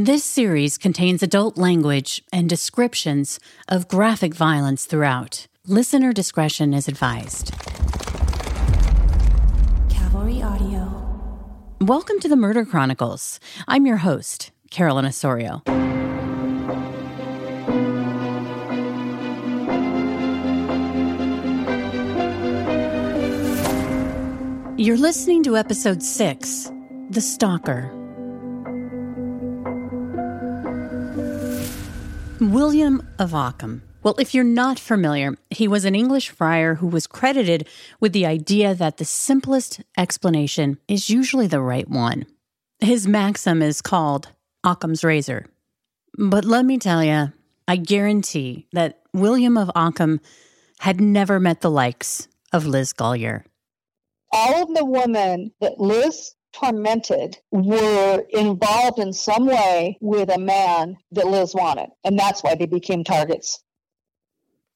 This series contains adult language and descriptions of graphic violence throughout. Listener discretion is advised. Cavalry Audio. Welcome to the Murder Chronicles. I'm your host, Carolyn Osorio. You're listening to episode six The Stalker. William of Ockham. Well, if you're not familiar, he was an English friar who was credited with the idea that the simplest explanation is usually the right one. His maxim is called Occam's razor. But let me tell you, I guarantee that William of Ockham had never met the likes of Liz Golyar. All of the women that Liz tormented were involved in some way with a man that Liz wanted. And that's why they became targets.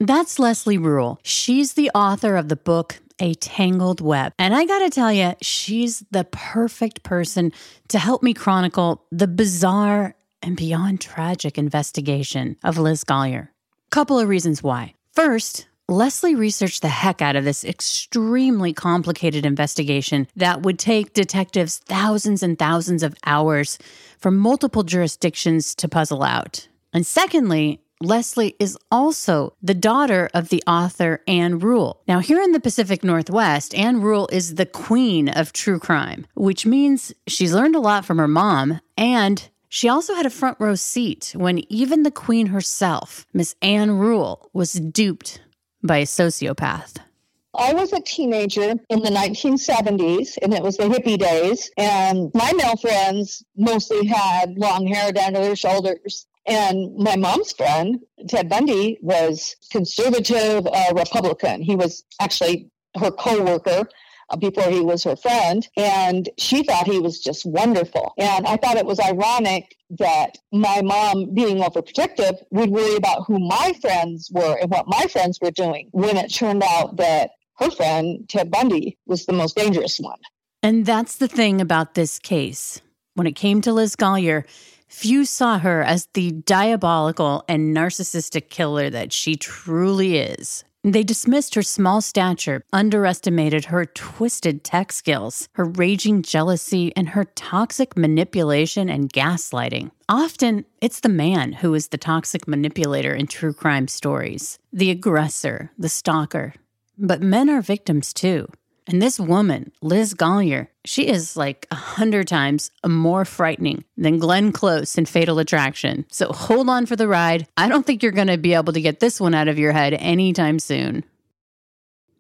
That's Leslie Rule. She's the author of the book A Tangled Web. And I gotta tell you, she's the perfect person to help me chronicle the bizarre and beyond tragic investigation of Liz Golyar. Couple of reasons why. First, Leslie researched the heck out of this extremely complicated investigation that would take detectives thousands and thousands of hours from multiple jurisdictions to puzzle out. And secondly, Leslie is also the daughter of the author Anne Rule. Now, here in the Pacific Northwest, Anne Rule is the queen of true crime, which means she's learned a lot from her mom and she also had a front row seat when even the queen herself, Miss Anne Rule, was duped by a sociopath. I was a teenager in the 1970s, and it was the hippie days. And my male friends mostly had long hair down to their shoulders. And my mom's friend, Ted Bundy, was conservative uh, Republican. He was actually her co worker uh, before he was her friend. And she thought he was just wonderful. And I thought it was ironic that my mom, being overprotective, would worry about who my friends were and what my friends were doing when it turned out that her friend, Ted Bundy, was the most dangerous one. And that's the thing about this case. When it came to Liz Golyar, few saw her as the diabolical and narcissistic killer that she truly is. They dismissed her small stature, underestimated her twisted tech skills, her raging jealousy, and her toxic manipulation and gaslighting. Often, it's the man who is the toxic manipulator in true crime stories, the aggressor, the stalker. But men are victims too. And this woman, Liz Golyar, she is like a hundred times more frightening than Glenn Close in Fatal Attraction. So hold on for the ride. I don't think you're going to be able to get this one out of your head anytime soon.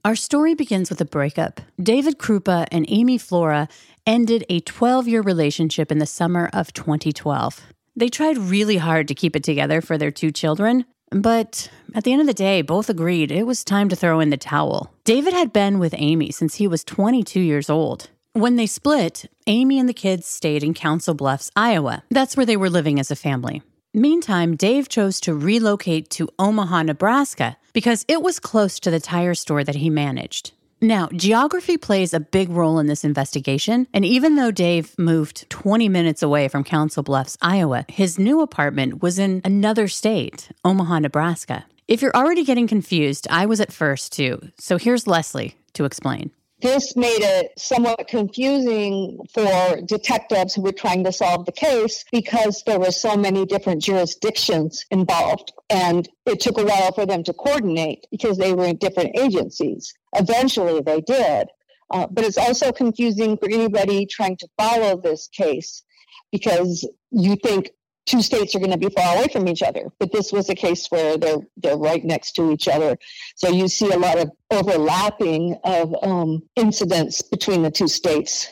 Our story begins with a breakup. David Krupa and Amy Flora ended a 12 year relationship in the summer of 2012. They tried really hard to keep it together for their two children, but at the end of the day, both agreed it was time to throw in the towel. David had been with Amy since he was 22 years old. When they split, Amy and the kids stayed in Council Bluffs, Iowa. That's where they were living as a family. Meantime, Dave chose to relocate to Omaha, Nebraska because it was close to the tire store that he managed. Now, geography plays a big role in this investigation, and even though Dave moved 20 minutes away from Council Bluffs, Iowa, his new apartment was in another state, Omaha, Nebraska. If you're already getting confused, I was at first too. So here's Leslie to explain. This made it somewhat confusing for detectives who were trying to solve the case because there were so many different jurisdictions involved. And it took a while for them to coordinate because they were in different agencies. Eventually they did. Uh, but it's also confusing for anybody trying to follow this case because you think two states are going to be far away from each other. But this was a case where they're they're right next to each other, so you see a lot of overlapping of um, incidents between the two states.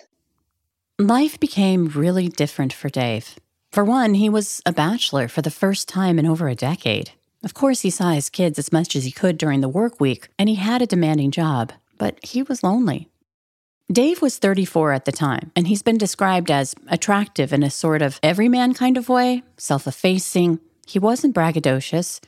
Life became really different for Dave. For one, he was a bachelor for the first time in over a decade. Of course, he saw his kids as much as he could during the work week, and he had a demanding job, but he was lonely. Dave was 34 at the time, and he's been described as attractive in a sort of everyman kind of way, self effacing. He wasn't braggadocious.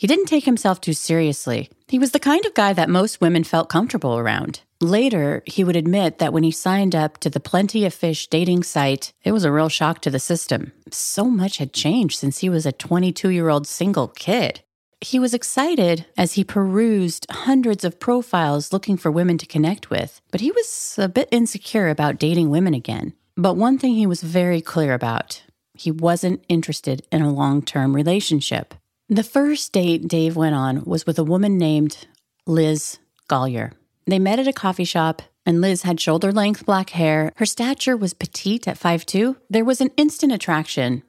He didn't take himself too seriously. He was the kind of guy that most women felt comfortable around. Later, he would admit that when he signed up to the Plenty of Fish dating site, it was a real shock to the system. So much had changed since he was a 22 year old single kid. He was excited as he perused hundreds of profiles looking for women to connect with, but he was a bit insecure about dating women again. But one thing he was very clear about he wasn't interested in a long term relationship. The first date Dave went on was with a woman named Liz Golyar. They met at a coffee shop, and Liz had shoulder length black hair. Her stature was petite at 5'2. There was an instant attraction.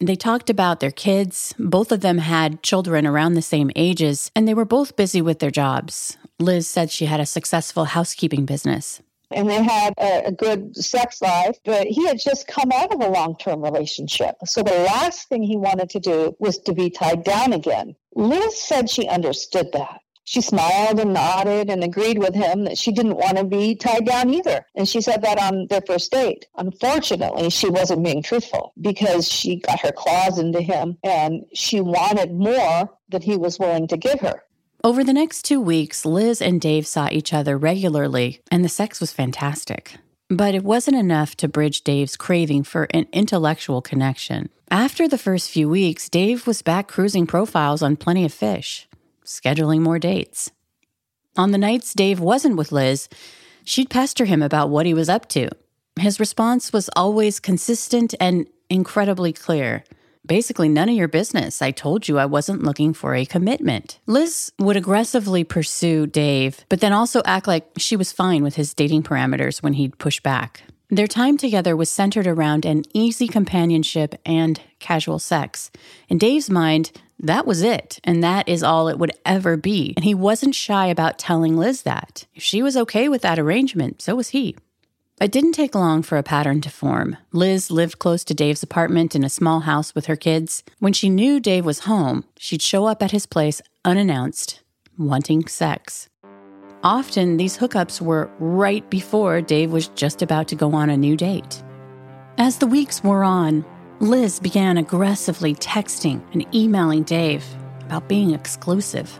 They talked about their kids. Both of them had children around the same ages, and they were both busy with their jobs. Liz said she had a successful housekeeping business and they had a, a, good sex life, but he had just come out of a long term relationship. So the last thing he wanted to do was to be tied down again. Liz said she understood that. She smiled and nodded and agreed with him that she didn't want to be tied down either. And she said that on their first date. Unfortunately, she wasn't being truthful because she got her claws into him and she wanted more than he was willing to give her. Over the next two weeks, Liz and Dave saw each other regularly, and the sex was fantastic. But it wasn't enough to bridge Dave's craving for an intellectual connection. After the first few weeks, Dave was back cruising profiles on Plenty of Fish, scheduling more dates. On the nights Dave wasn't with Liz, she'd pester him about what he was up to. His response was always consistent and incredibly clear. Basically, none of your business. I told you I wasn't looking for a commitment. Liz would aggressively pursue Dave, but then also act like she was fine with his dating parameters when he'd push back. Their time together was centered around an easy companionship and casual sex. In Dave's mind, that was it, and that is all it would ever be. And he wasn't shy about telling Liz that. If she was okay with that arrangement, so was he. It didn't take long for a pattern to form. Liz lived close to Dave's apartment in a small house with her kids. When she knew Dave was home, she'd show up at his place unannounced, wanting sex. Often, these hookups were right before Dave was just about to go on a new date. As the weeks wore on, Liz began aggressively texting and emailing Dave about being exclusive,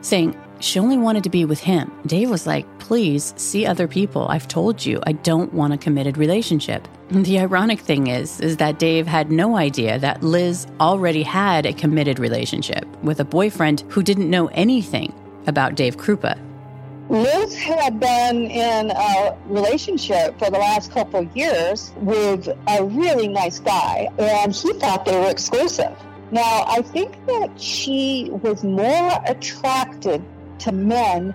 saying, she only wanted to be with him. Dave was like, please see other people. I've told you I don't want a committed relationship. the ironic thing is, is that Dave had no idea that Liz already had a committed relationship with a boyfriend who didn't know anything about Dave Krupa. Liz had been in a relationship for the last couple years with a really nice guy, and he thought they were exclusive. Now, I think that she was more attracted to men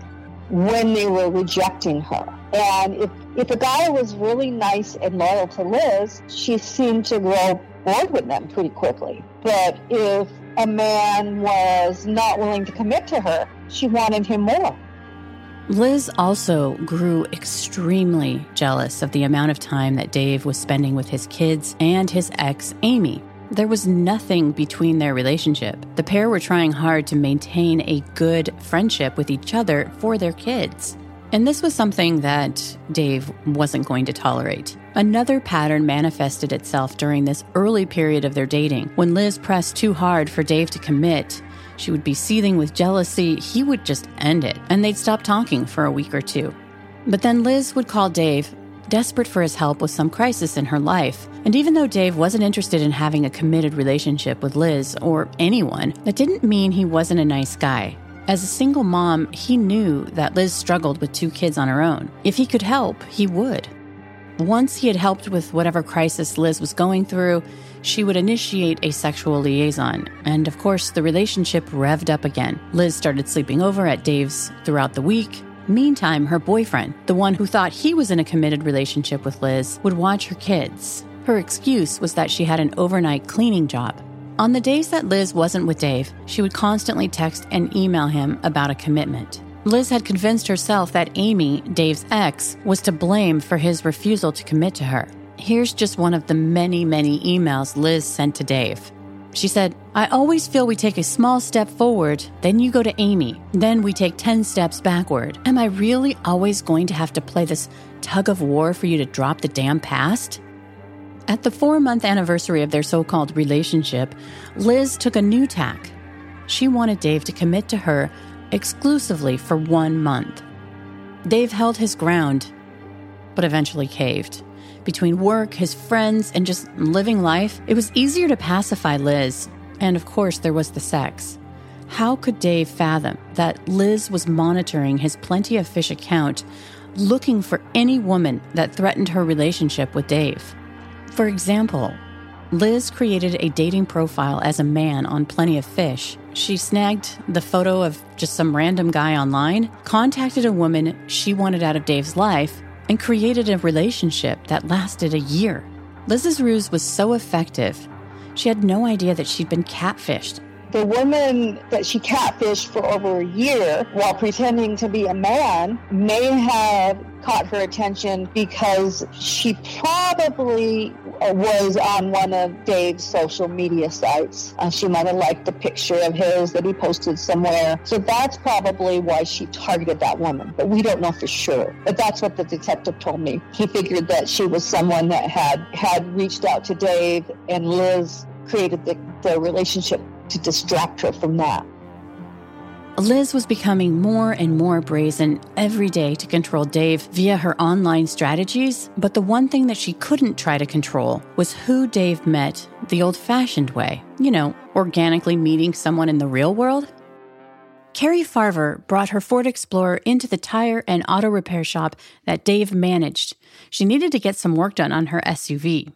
when they were rejecting her. And if, if a guy was really nice and loyal to Liz, she seemed to grow bored with them pretty quickly. But if a man was not willing to commit to her, she wanted him more. Liz also grew extremely jealous of the amount of time that Dave was spending with his kids and his ex, Amy. There was nothing between their relationship. The pair were trying hard to maintain a good friendship with each other for their kids. And this was something that Dave wasn't going to tolerate. Another pattern manifested itself during this early period of their dating. When Liz pressed too hard for Dave to commit, she would be seething with jealousy. He would just end it, and they'd stop talking for a week or two. But then Liz would call Dave desperate for his help with some crisis in her life. And even though Dave wasn't interested in having a committed relationship with Liz or anyone, that didn't mean he wasn't a nice guy. As a single mom, he knew that Liz struggled with two kids on her own. If he could help, he would. Once he had helped with whatever crisis Liz was going through, she would initiate a sexual liaison. And of course, the relationship revved up again. Liz started sleeping over at Dave's throughout the week, Meantime, her boyfriend, the one who thought he was in a committed relationship with Liz, would watch her kids. Her excuse was that she had an overnight cleaning job. On the days that Liz wasn't with Dave, she would constantly text and email him about a commitment. Liz had convinced herself that Amy, Dave's ex, was to blame for his refusal to commit to her. Here's just one of the many, many emails Liz sent to Dave. She said, I always feel we take a small step forward, then you go to Amy, then we take 10 steps backward. Am I really always going to have to play this tug of war for you to drop the damn past? At the four month anniversary of their so called relationship, Liz took a new tack. She wanted Dave to commit to her exclusively for one month. Dave held his ground, but eventually caved. Between work, his friends, and just living life, it was easier to pacify Liz. And of course, there was the sex. How could Dave fathom that Liz was monitoring his Plenty of Fish account, looking for any woman that threatened her relationship with Dave? For example, Liz created a dating profile as a man on Plenty of Fish. She snagged the photo of just some random guy online, contacted a woman she wanted out of Dave's life, and created a relationship that lasted a year. Liz's ruse was so effective, she had no idea that she'd been catfished the woman that she catfished for over a year while pretending to be a man may have caught her attention because she probably was on one of Dave's social media sites. Uh, she might have liked the picture of his that he posted somewhere. So that's probably why she targeted that woman. But we don't know for sure. But that's what the detective told me. He figured that she was someone that had had reached out to Dave and Liz created the, the relationship to distract her from that. Liz was becoming more and more brazen every day to control Dave via her online strategies, but the one thing that she couldn't try to control was who Dave met the old fashioned way. You know, organically meeting someone in the real world. Carrie Farver brought her Ford Explorer into the tire and auto repair shop that Dave managed. She needed to get some work done on her SUV.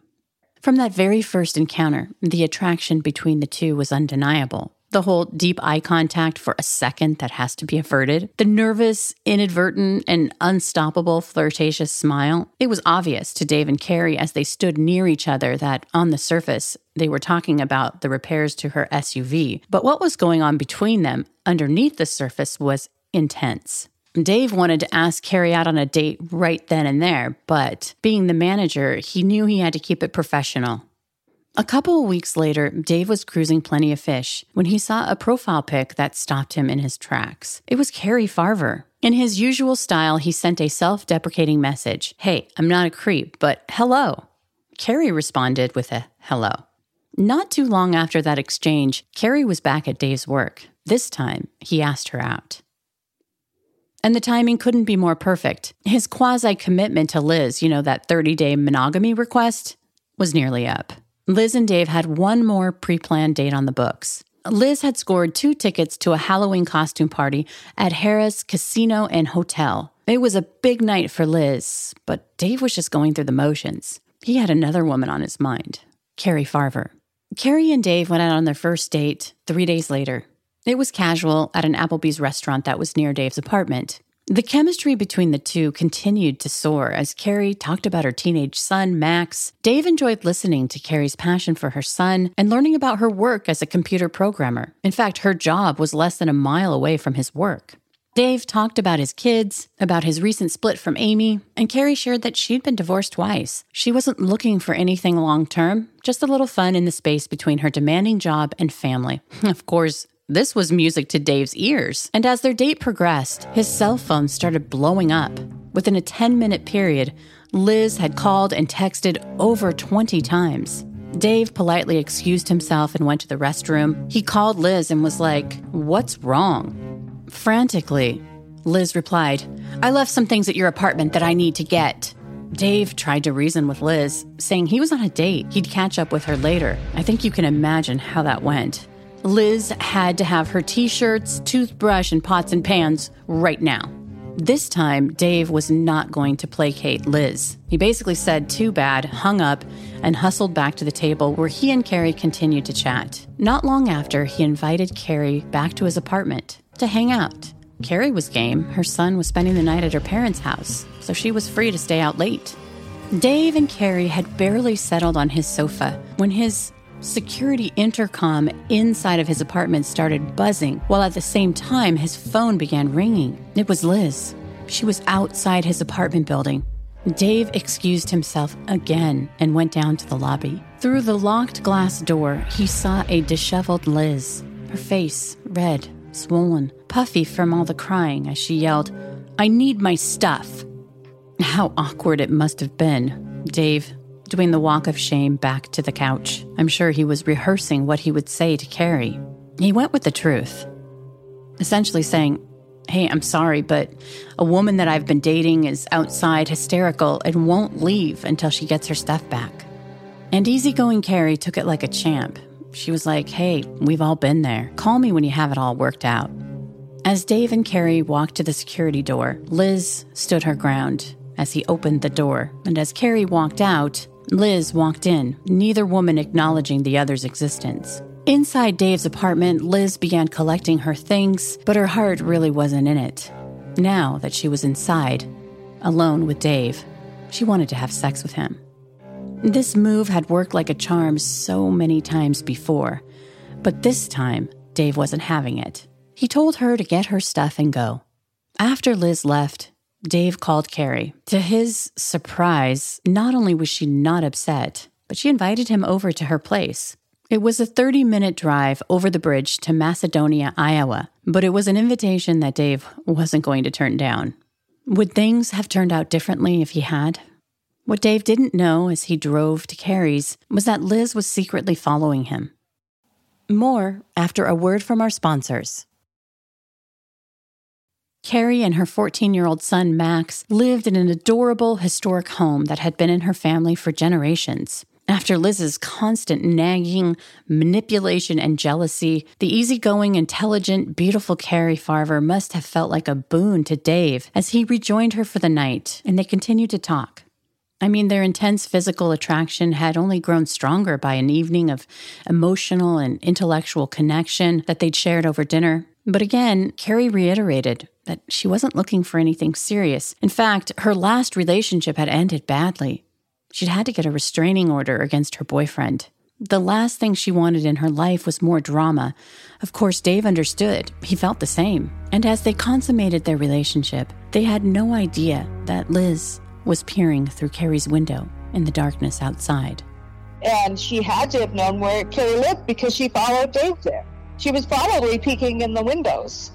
From that very first encounter, the attraction between the two was undeniable. The whole deep eye contact for a second that has to be averted, the nervous, inadvertent, and unstoppable flirtatious smile. It was obvious to Dave and Carrie as they stood near each other that, on the surface, they were talking about the repairs to her SUV. But what was going on between them underneath the surface was intense. Dave wanted to ask Carrie out on a date right then and there, but being the manager, he knew he had to keep it professional. A couple of weeks later, Dave was cruising Plenty of Fish when he saw a profile pic that stopped him in his tracks. It was Carrie Farver. In his usual style, he sent a self deprecating message Hey, I'm not a creep, but hello. Carrie responded with a hello. Not too long after that exchange, Carrie was back at Dave's work. This time, he asked her out and the timing couldn't be more perfect. His quasi commitment to Liz, you know, that 30 day monogamy request, was nearly up. Liz and Dave had one more pre planned date on the books. Liz had scored two tickets to a Halloween costume party at Harrah's Casino and Hotel. It was a big night for Liz, but Dave was just going through the motions. He had another woman on his mind Carrie Farver. Carrie and Dave went out on their first date three days later. It was casual at an Applebee's restaurant that was near Dave's apartment. The chemistry between the two continued to soar as Carrie talked about her teenage son, Max. Dave enjoyed listening to Carrie's passion for her son and learning about her work as a computer programmer. In fact, her job was less than a mile away from his work. Dave talked about his kids, about his recent split from Amy, and Carrie shared that she'd been divorced twice. She wasn't looking for anything long term, just a little fun in the space between her demanding job and family. Of course, this was music to Dave's ears, and as their date progressed, his cell phone started blowing up. Within a 10 minute period, Liz had called and texted over 20 times. Dave politely excused himself and went to the restroom. He called Liz and was like, What's wrong? Frantically, Liz replied, I left some things at your apartment that I need to get. Dave tried to reason with Liz, saying he was on a date. He'd catch up with her later. I think you can imagine how that went. Liz had to have her t shirts, toothbrush, and pots and pans right now. This time, Dave was not going to placate Liz. He basically said, too bad, hung up, and hustled back to the table where he and Carrie continued to chat. Not long after, he invited Carrie back to his apartment to hang out. Carrie was game. Her son was spending the night at her parents' house, so she was free to stay out late. Dave and Carrie had barely settled on his sofa when his Security intercom inside of his apartment started buzzing, while at the same time his phone began ringing. It was Liz. She was outside his apartment building. Dave excused himself again and went down to the lobby. Through the locked glass door, he saw a disheveled Liz, her face red, swollen, puffy from all the crying as she yelled, I need my stuff. How awkward it must have been. Dave doing the walk of shame back to the couch. I'm sure he was rehearsing what he would say to Carrie. He went with the truth, essentially saying, Hey, I'm sorry, but a woman that I've been dating is outside hysterical and won't leave until she gets her stuff back. And easygoing Carrie took it like a champ. She was like, Hey, we've all been there. Call me when you have it all worked out. As Dave and Carrie walked to the security door, Liz stood her ground as he opened the door. And as Carrie walked out, Liz walked in, neither woman acknowledging the other's existence. Inside Dave's apartment, Liz began collecting her things, but her heart really wasn't in it. Now that she was inside, alone with Dave, she wanted to have sex with him. This move had worked like a charm so many times before, but this time, Dave wasn't having it. He told her to get her stuff and go. After Liz left, Dave called Carrie. To his surprise, not only was she not upset, but she invited him over to her place. It was a 30 minute drive over the bridge to Macedonia, Iowa, but it was an invitation that Dave wasn't going to turn down. Would things have turned out differently if he had? What Dave didn't know as he drove to Carrie's was that Liz was secretly following him. More after a word from our sponsors. Carrie and her 14 year old son Max lived in an adorable historic home that had been in her family for generations. After Liz's constant nagging, manipulation, and jealousy, the easygoing, intelligent, beautiful Carrie Farver must have felt like a boon to Dave as he rejoined her for the night and they continued to talk. I mean, their intense physical attraction had only grown stronger by an evening of emotional and intellectual connection that they'd shared over dinner. But again, Carrie reiterated that she wasn't looking for anything serious. In fact, her last relationship had ended badly. She'd had to get a restraining order against her boyfriend. The last thing she wanted in her life was more drama. Of course, Dave understood. He felt the same. And as they consummated their relationship, they had no idea that Liz was peering through Carrie's window in the darkness outside. And she had to have known where Carrie lived because she followed Dave there. She was probably peeking in the windows.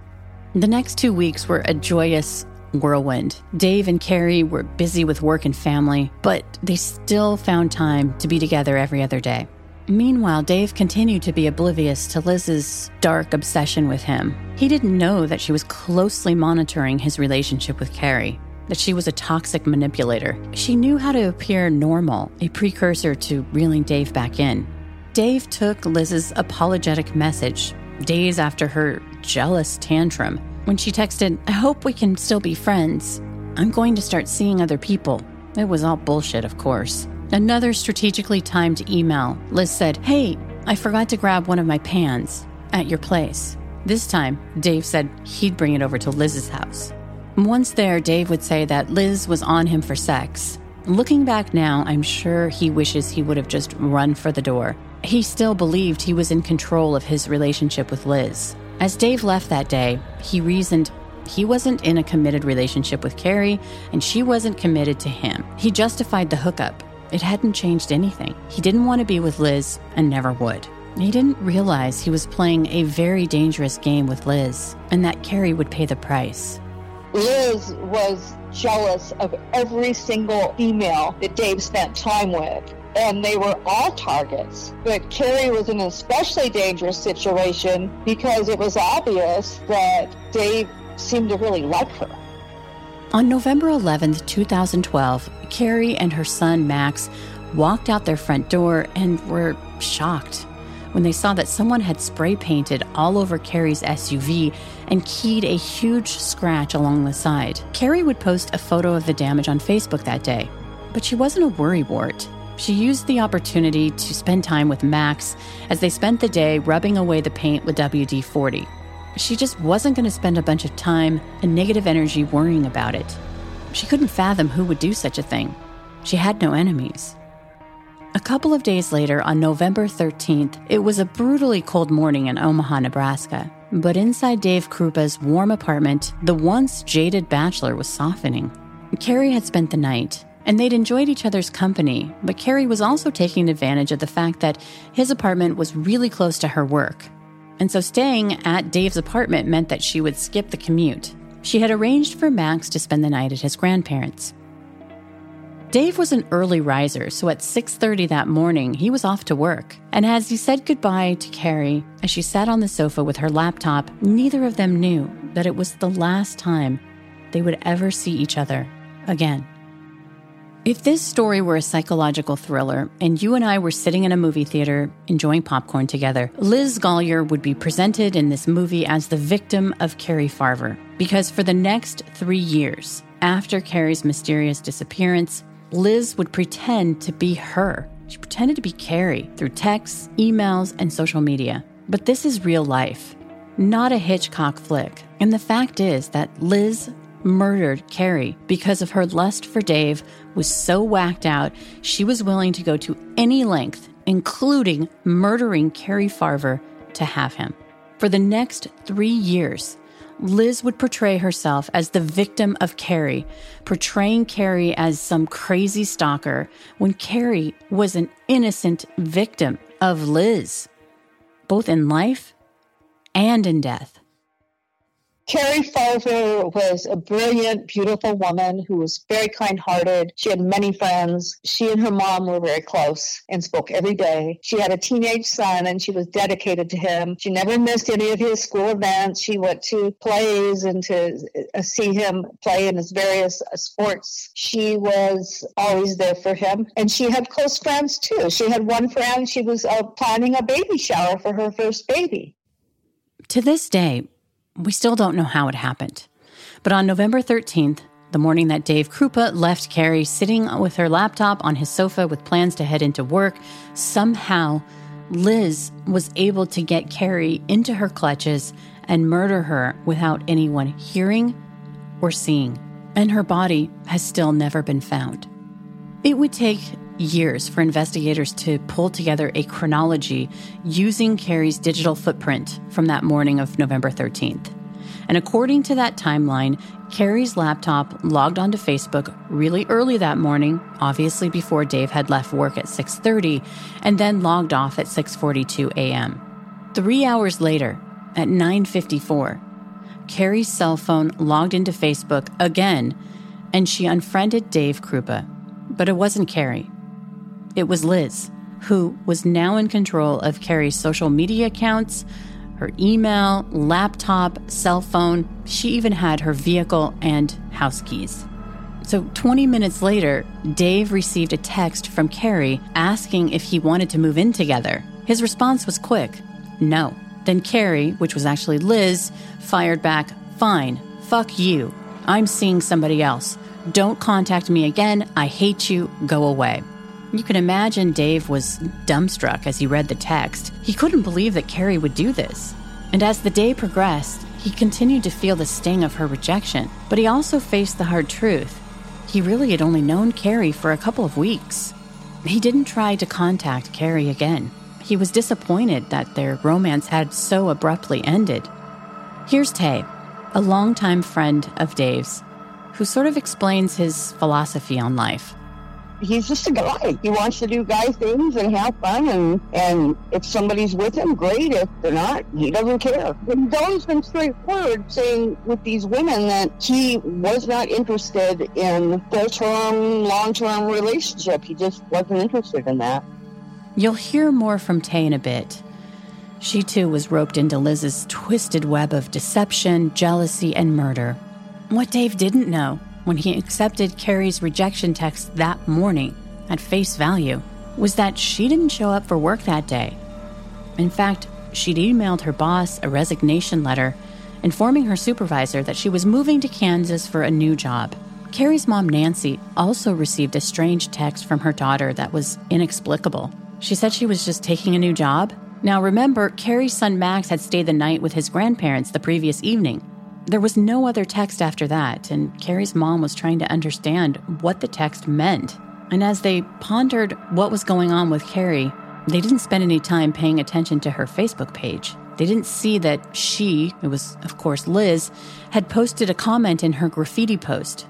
The next two weeks were a joyous whirlwind. Dave and Carrie were busy with work and family, but they still found time to be together every other day. Meanwhile, Dave continued to be oblivious to Liz's dark obsession with him. He didn't know that she was closely monitoring his relationship with Carrie, that she was a toxic manipulator. She knew how to appear normal, a precursor to reeling Dave back in. Dave took Liz's apologetic message days after her jealous tantrum when she texted, I hope we can still be friends. I'm going to start seeing other people. It was all bullshit, of course. Another strategically timed email. Liz said, Hey, I forgot to grab one of my pans at your place. This time, Dave said he'd bring it over to Liz's house. Once there, Dave would say that Liz was on him for sex. Looking back now, I'm sure he wishes he would have just run for the door. He still believed he was in control of his relationship with Liz. As Dave left that day, he reasoned he wasn't in a committed relationship with Carrie, and she wasn't committed to him. He justified the hookup. It hadn't changed anything. He didn't want to be with Liz and never would. He didn't realize he was playing a very dangerous game with Liz, and that Carrie would pay the price. Liz was jealous of every single female that Dave spent time with and they were all targets. But Carrie was in an especially dangerous situation because it was obvious that Dave seemed to really like her. On November 11th, 2012, Carrie and her son Max walked out their front door and were shocked when they saw that someone had spray painted all over Carrie's SUV and keyed a huge scratch along the side. Carrie would post a photo of the damage on Facebook that day, but she wasn't a worrywart. She used the opportunity to spend time with Max as they spent the day rubbing away the paint with WD 40. She just wasn't going to spend a bunch of time and negative energy worrying about it. She couldn't fathom who would do such a thing. She had no enemies. A couple of days later, on November 13th, it was a brutally cold morning in Omaha, Nebraska. But inside Dave Krupa's warm apartment, the once jaded bachelor was softening. Carrie had spent the night, and they'd enjoyed each other's company, but Carrie was also taking advantage of the fact that his apartment was really close to her work. And so staying at Dave's apartment meant that she would skip the commute. She had arranged for Max to spend the night at his grandparents'. Dave was an early riser, so at 6:30 that morning, he was off to work. And as he said goodbye to Carrie, as she sat on the sofa with her laptop, neither of them knew that it was the last time they would ever see each other again. If this story were a psychological thriller and you and I were sitting in a movie theater enjoying popcorn together, Liz Golyar would be presented in this movie as the victim of Carrie Farver. Because for the next three years, after Carrie's mysterious disappearance, Liz would pretend to be her. She pretended to be Carrie through texts, emails, and social media. But this is real life, not a Hitchcock flick. And the fact is that Liz murdered Carrie because of her lust for Dave was so whacked out, she was willing to go to any length, including murdering Carrie Farver, to have him. For the next three years, Liz would portray herself as the victim of Carrie, portraying Carrie as some crazy stalker when Carrie was an innocent victim of Liz, both in life and in death. Carrie Farver was a brilliant, beautiful woman who was very kind hearted. She had many friends. She and her mom were very close and spoke every day. She had a teenage son and she was dedicated to him. She never missed any of his school events. She went to plays and to uh, see him play in his various uh, sports. She was always there for him. And she had close friends too. She had one friend, she was uh, planning a baby shower for her first baby. To this day, we still don't know how it happened. But on November 13th, the morning that Dave Krupa left Carrie sitting with her laptop on his sofa with plans to head into work, somehow Liz was able to get Carrie into her clutches and murder her without anyone hearing or seeing. And her body has still never been found. It would take years for investigators to pull together a chronology using Carrie's digital footprint from that morning of November 13th. And according to that timeline, Carrie's laptop logged onto Facebook really early that morning, obviously before Dave had left work at 6:30, and then logged off at 6:42 a.m. 3 hours later, at 9:54, Carrie's cell phone logged into Facebook again, and she unfriended Dave Krupa. But it wasn't Carrie. It was Liz, who was now in control of Carrie's social media accounts, her email, laptop, cell phone. She even had her vehicle and house keys. So, 20 minutes later, Dave received a text from Carrie asking if he wanted to move in together. His response was quick no. Then Carrie, which was actually Liz, fired back, Fine, fuck you. I'm seeing somebody else. Don't contact me again. I hate you. Go away. You can imagine Dave was dumbstruck as he read the text. He couldn't believe that Carrie would do this. And as the day progressed, he continued to feel the sting of her rejection, but he also faced the hard truth. He really had only known Carrie for a couple of weeks. He didn't try to contact Carrie again. He was disappointed that their romance had so abruptly ended. Here's Tay, a longtime friend of Dave's, who sort of explains his philosophy on life he's just a guy. He wants to do guy things and have fun. And, and if somebody's with him, great. If they're not, he doesn't care. But he's always been straightforward saying with these women that he was not interested in full term, long term relationship. He just wasn't interested in that. You'll hear more from Tay in a bit. She too was roped into Liz's twisted web of deception, jealousy, and murder. What Dave didn't know when he accepted Carrie's rejection text that morning at face value was that she didn't show up for work that day. In fact, she'd emailed her boss a resignation letter informing her supervisor that she was moving to Kansas for a new job. Carrie's mom, Nancy, also received a strange text from her daughter that was inexplicable. She said she was just taking a new job. Now, remember, Carrie's son Max had stayed the night with his grandparents the previous evening. There was no other text after that, and Carrie's mom was trying to understand what the text meant. And as they pondered what was going on with Carrie, they didn't spend any time paying attention to her Facebook page. They didn't see that she, it was of course Liz, had posted a comment in her graffiti post.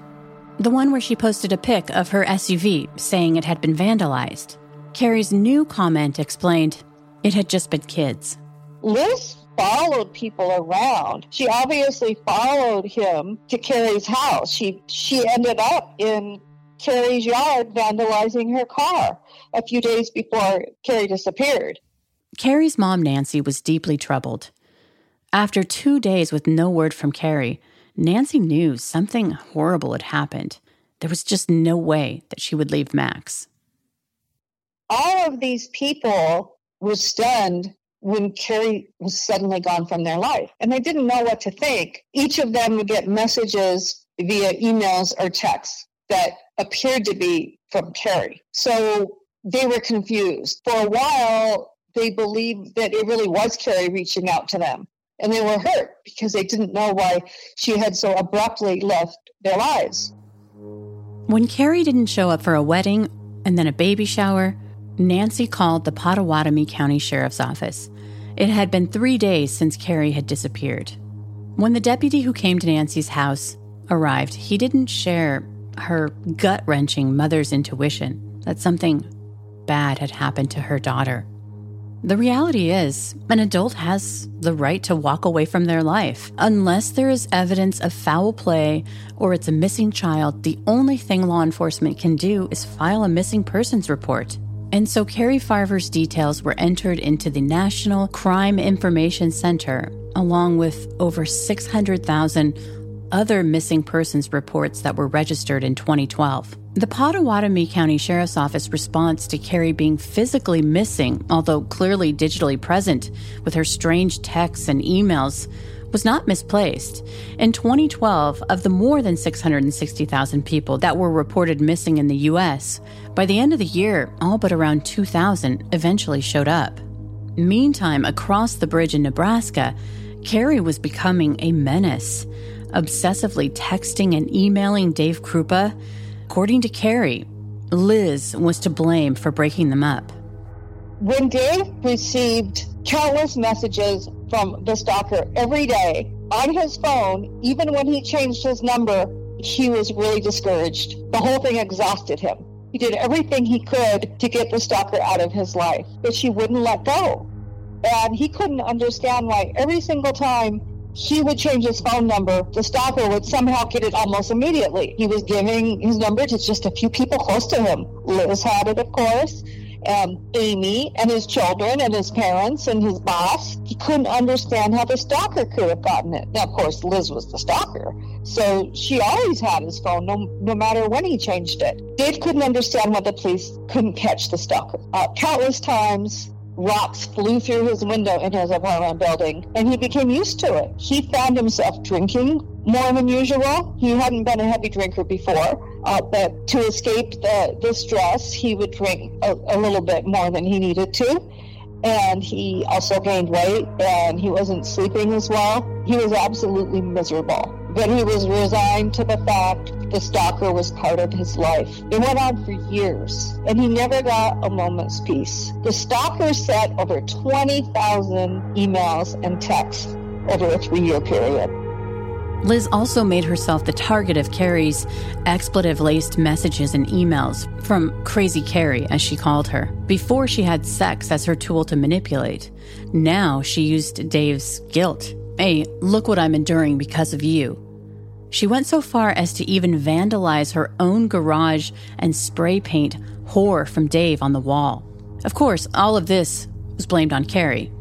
The one where she posted a pic of her SUV saying it had been vandalized. Carrie's new comment explained it had just been kids. Liz followed people around. She obviously followed him to Carrie's house. She she ended up in Carrie's yard vandalizing her car a few days before Carrie disappeared. Carrie's mom, Nancy, was deeply troubled. After two days with no word from Carrie, Nancy knew something horrible had happened. There was just no way that she would leave Max. All of these people were stunned when Carrie was suddenly gone from their life. And they didn't know what to think. Each of them would get messages via emails or texts that appeared to be from Carrie. So they were confused. For a while, they believed that it really was Carrie reaching out to them. And they were hurt because they didn't know why she had so abruptly left their lives. When Carrie didn't show up for a wedding and then a baby shower, Nancy called the Pottawattamie County Sheriff's Office. It had been three days since Carrie had disappeared. When the deputy who came to Nancy's house arrived, he didn't share her gut wrenching mother's intuition that something bad had happened to her daughter. The reality is, an adult has the right to walk away from their life. Unless there is evidence of foul play or it's a missing child, the only thing law enforcement can do is file a missing persons report. And so Carrie Farver's details were entered into the National Crime Information Center, along with over 600,000 other missing persons reports that were registered in 2012. The Pottawattamie County Sheriff's Office response to Carrie being physically missing, although clearly digitally present with her strange texts and emails, was not misplaced. In 2012, of the more than 660,000 people that were reported missing in the U.S., by the end of the year, all but around 2,000 eventually showed up. Meantime, across the bridge in Nebraska, Carrie was becoming a menace, obsessively texting and emailing Dave Krupa According to Carrie, Liz was to blame for breaking them up. When Dave received countless messages from the stalker every day on his phone, even when he changed his number, he was really discouraged. The whole thing exhausted him. He did everything he could to get the stalker out of his life, but she wouldn't let go. And he couldn't understand why every single time he would change his phone number. The stalker would somehow get it almost immediately. He was giving his number to just a few people close to him. Liz had it, of course, um, Amy and his children and his parents and his boss. Couldn't understand how the stalker could have gotten it. Now, of course, Liz was the stalker, so she always had his phone, no, no matter when he changed it. Dave couldn't understand why the police couldn't catch the stalker. Uh, countless times, rocks flew through his window in his apartment building, and he became used to it. He found himself drinking more than usual. He hadn't been a heavy drinker before, uh, but to escape the, the stress, he would drink a, a little bit more than he needed to. And he also gained weight, and he wasn't sleeping as well. He was absolutely miserable. But he was resigned to the fact the stalker was part of his life. It went on for years, and he never got a moment's peace. The stalker sent over 20,000 emails and texts over a three year period. Liz also made herself the target of Carrie's expletive laced messages and emails from Crazy Carrie, as she called her, before she had sex as her tool to manipulate. Now she used Dave's guilt Hey, look what I'm enduring because of you. She went so far as to even vandalize her own garage and spray paint whore from Dave on the wall. Of course, all of this was blamed on Carrie.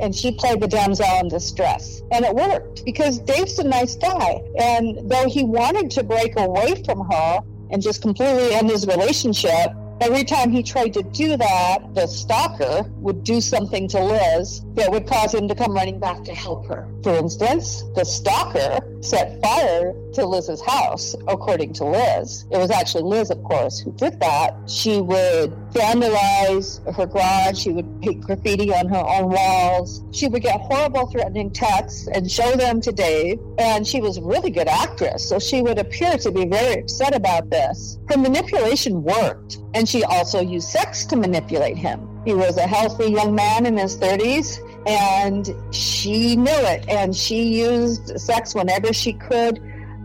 And she played the damsel in distress. And it worked because Dave's a nice guy. And though he wanted to break away from her and just completely end his relationship, Every time he tried to do that, the stalker would do something to Liz that would cause him to come running back to help her. For instance, the stalker set fire to Liz's house, according to Liz. It was actually Liz, of course, who did that. She would vandalize her garage. She would paint graffiti on her own walls. She would get horrible threatening texts and show them to Dave. And she was a really good actress, so she would appear to be very upset about this. Her manipulation worked, and she also used sex to manipulate him. He was a healthy young man in his 30s, and she knew it, and she used sex whenever she could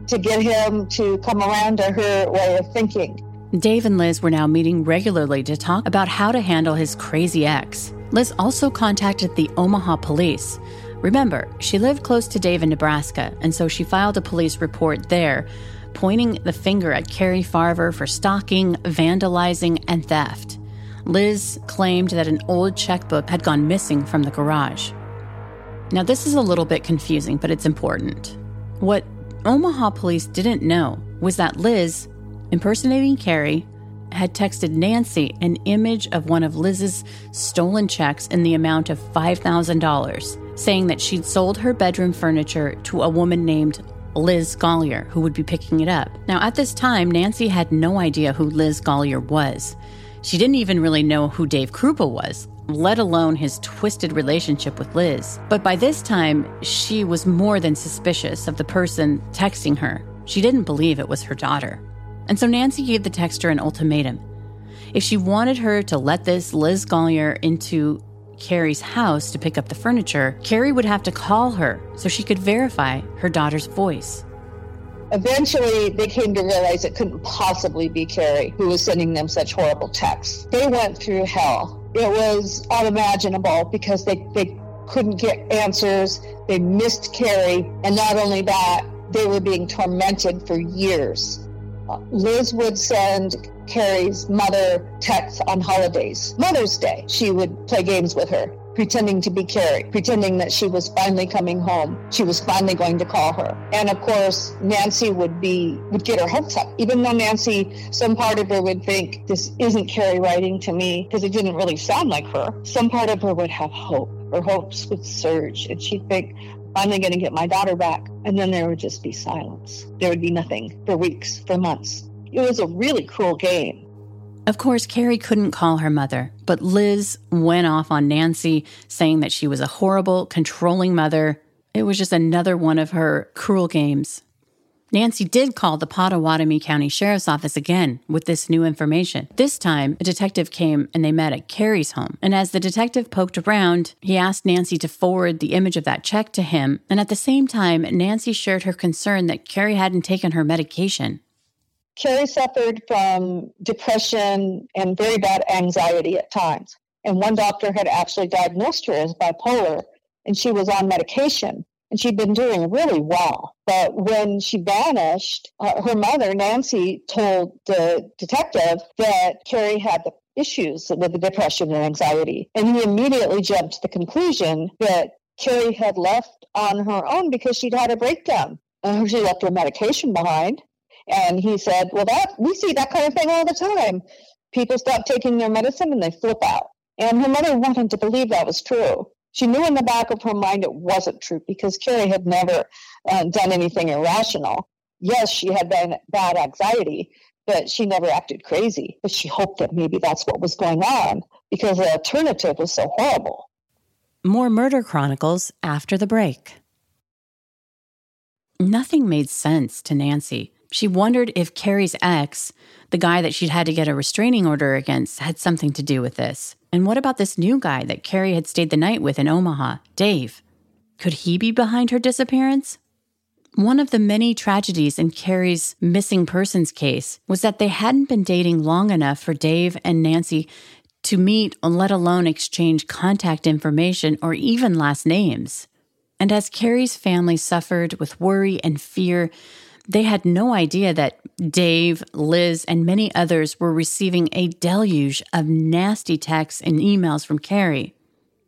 to get him to come around to her way of thinking. Dave and Liz were now meeting regularly to talk about how to handle his crazy ex. Liz also contacted the Omaha police. Remember, she lived close to Dave in Nebraska, and so she filed a police report there pointing the finger at Carrie Farver for stalking, vandalizing, and theft. Liz claimed that an old checkbook had gone missing from the garage. Now, this is a little bit confusing, but it's important. What Omaha police didn't know was that Liz, impersonating Carrie, had texted Nancy an image of one of Liz's stolen checks in the amount of $5,000, saying that she'd sold her bedroom furniture to a woman named Liz Golyar, who would be picking it up. Now, at this time, Nancy had no idea who Liz Golyar was. She didn't even really know who Dave Krupa was, let alone his twisted relationship with Liz. But by this time, she was more than suspicious of the person texting her. She didn't believe it was her daughter. And so Nancy gave the texter an ultimatum. If she wanted her to let this Liz Golyar into Carrie's house to pick up the furniture, Carrie would have to call her so she could verify her daughter's voice. Eventually, they came to realize it couldn't possibly be Carrie who was sending them such horrible texts. They went through hell. It was unimaginable because they, they couldn't get answers. They missed Carrie. And not only that, they were being tormented for years. Liz would send Carrie's mother texts on holidays. Mother's Day, she would play games with her, pretending to be Carrie, pretending that she was finally coming home. She was finally going to call her. And of course, Nancy would be would get her hopes up. Even though Nancy, some part of her would think this isn't Carrie writing to me because it didn't really sound like her. Some part of her would have hope. Her hopes would surge, and she'd think, finally going to get my daughter back. And then there would just be silence. There would be nothing for weeks, for months. It was a really cruel game. Of course, Carrie couldn't call her mother, but Liz went off on Nancy, saying that she was a horrible, controlling mother. It was just another one of her cruel games. Nancy did call the Pottawattamie County Sheriff's Office again with this new information. This time, a detective came and they met at Carrie's home. And as the detective poked around, he asked Nancy to forward the image of that check to him. And at the same time, Nancy shared her concern that Carrie hadn't taken her medication. Carrie suffered from depression and very bad anxiety at times. And one doctor had actually diagnosed her as bipolar, and she was on medication and she'd been doing really well. But when she vanished, uh, her mother, Nancy, told the detective that Carrie had the issues with the depression and anxiety. And he immediately jumped to the conclusion that Carrie had left on her own because she'd had a breakdown. Uh, she left her medication behind. And he said, Well, that we see that kind of thing all the time. People stop taking their medicine and they flip out. And her mother wanted to believe that was true. She knew in the back of her mind it wasn't true because Carrie had never uh, done anything irrational. Yes, she had been bad anxiety, but she never acted crazy. But she hoped that maybe that's what was going on because the alternative was so horrible. More murder chronicles after the break. Nothing made sense to Nancy. She wondered if Carrie's ex, the guy that she'd had to get a restraining order against, had something to do with this. And what about this new guy that Carrie had stayed the night with in Omaha, Dave? Could he be behind her disappearance? One of the many tragedies in Carrie's missing persons case was that they hadn't been dating long enough for Dave and Nancy to meet, let alone exchange contact information or even last names. And as Carrie's family suffered with worry and fear, they had no idea that Dave, Liz, and many others were receiving a deluge of nasty texts and emails from Carrie.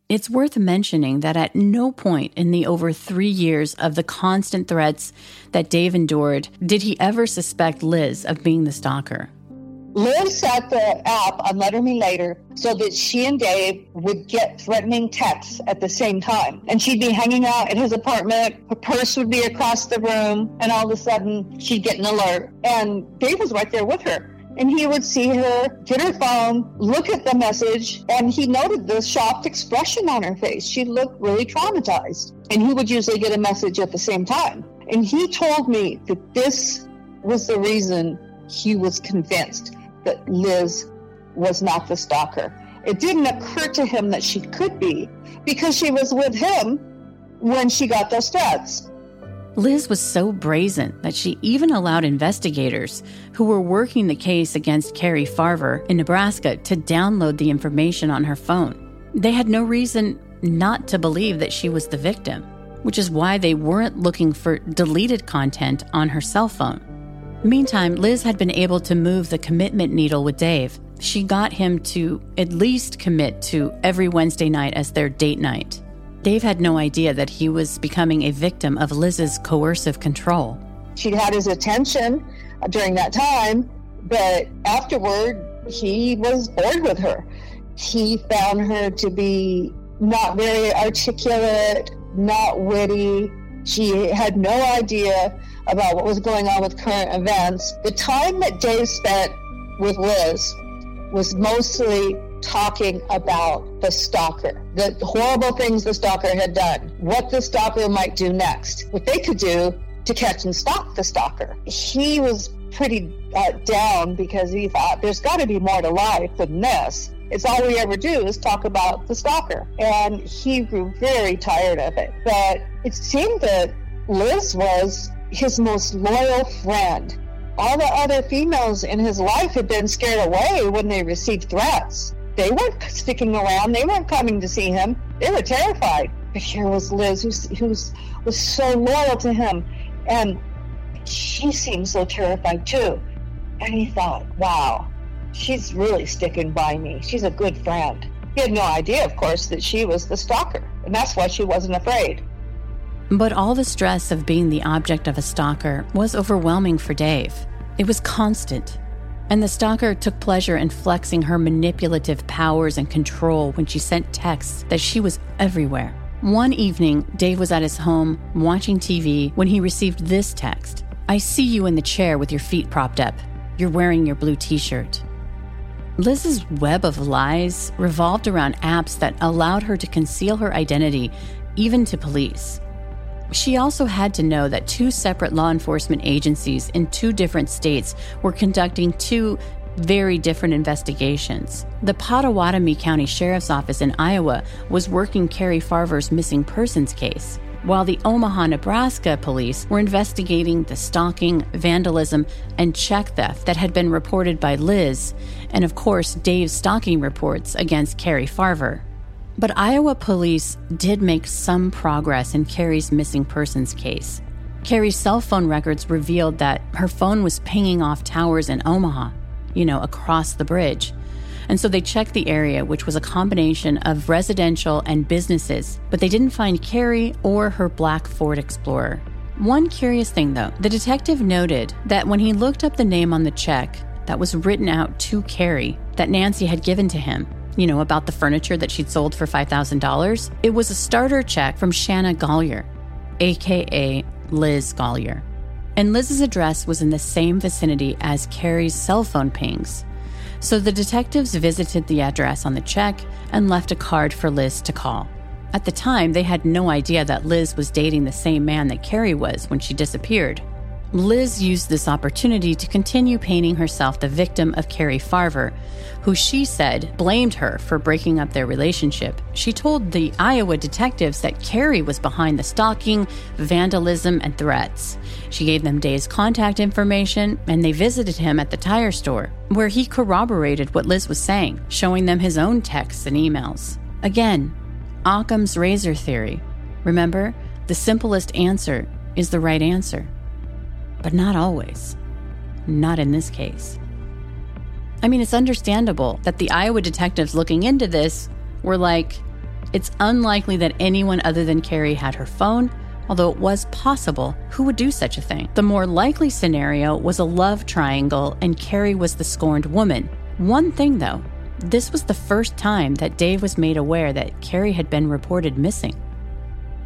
It's worth mentioning that at no point in the over three years of the constant threats that Dave endured did he ever suspect Liz of being the stalker. Liz set the app on Letter Me Later so that she and Dave would get threatening texts at the same time. And she'd be hanging out at his apartment, her purse would be across the room, and all of a sudden she'd get an alert. And Dave was right there with her. And he would see her, get her phone, look at the message, and he noted the shocked expression on her face. She looked really traumatized. And he would usually get a message at the same time. And he told me that this was the reason he was convinced that Liz was not the stalker. It didn't occur to him that she could be because she was with him when she got those threats. Liz was so brazen that she even allowed investigators who were working the case against Carrie Farver in Nebraska to download the information on her phone. They had no reason not to believe that she was the victim, which is why they weren't looking for deleted content on her cell phone. Meantime, Liz had been able to move the commitment needle with Dave. She got him to at least commit to every Wednesday night as their date night. Dave had no idea that he was becoming a victim of Liz's coercive control. She had his attention during that time, but afterward, he was bored with her. He found her to be not very articulate, not witty. She had no idea about what was going on with current events. The time that Dave spent with Liz was mostly talking about the stalker, the horrible things the stalker had done, what the stalker might do next, what they could do to catch and stop the stalker. He was pretty uh, down because he thought there's got to be more to life than this. It's all we ever do is talk about the stalker. And he grew very tired of it. But it seemed that Liz was his most loyal friend. All the other females in his life had been scared away when they received threats. They weren't sticking around. They weren't coming to see him. They were terrified. But here was Liz, who, who was so loyal to him. And she seemed so terrified too. And he thought, wow, she's really sticking by me. She's a good friend. He had no idea, of course, that she was the stalker. And that's why she wasn't afraid. But all the stress of being the object of a stalker was overwhelming for Dave. It was constant. And the stalker took pleasure in flexing her manipulative powers and control when she sent texts that she was everywhere. One evening, Dave was at his home watching TV when he received this text I see you in the chair with your feet propped up. You're wearing your blue t shirt. Liz's web of lies revolved around apps that allowed her to conceal her identity, even to police. She also had to know that two separate law enforcement agencies in two different states were conducting two very different investigations. The Pottawattamie County Sheriff's Office in Iowa was working Carrie Farver's missing persons case, while the Omaha, Nebraska police were investigating the stalking, vandalism, and check theft that had been reported by Liz, and of course, Dave's stalking reports against Carrie Farver. But Iowa police did make some progress in Carrie's missing persons case. Carrie's cell phone records revealed that her phone was pinging off towers in Omaha, you know, across the bridge. And so they checked the area, which was a combination of residential and businesses, but they didn't find Carrie or her black Ford Explorer. One curious thing, though, the detective noted that when he looked up the name on the check that was written out to Carrie that Nancy had given to him, you know, about the furniture that she'd sold for $5,000, it was a starter check from Shanna Golyar, aka Liz Golyar. And Liz's address was in the same vicinity as Carrie's cell phone pings. So the detectives visited the address on the check and left a card for Liz to call. At the time, they had no idea that Liz was dating the same man that Carrie was when she disappeared. Liz used this opportunity to continue painting herself the victim of Carrie Farver, who she said blamed her for breaking up their relationship. She told the Iowa detectives that Carrie was behind the stalking, vandalism, and threats. She gave them Dave's contact information, and they visited him at the tire store, where he corroborated what Liz was saying, showing them his own texts and emails. Again, Occam's razor theory. Remember, the simplest answer is the right answer but not always. Not in this case. I mean, it's understandable that the Iowa detectives looking into this were like, it's unlikely that anyone other than Carrie had her phone, although it was possible. Who would do such a thing? The more likely scenario was a love triangle, and Carrie was the scorned woman. One thing, though, this was the first time that Dave was made aware that Carrie had been reported missing.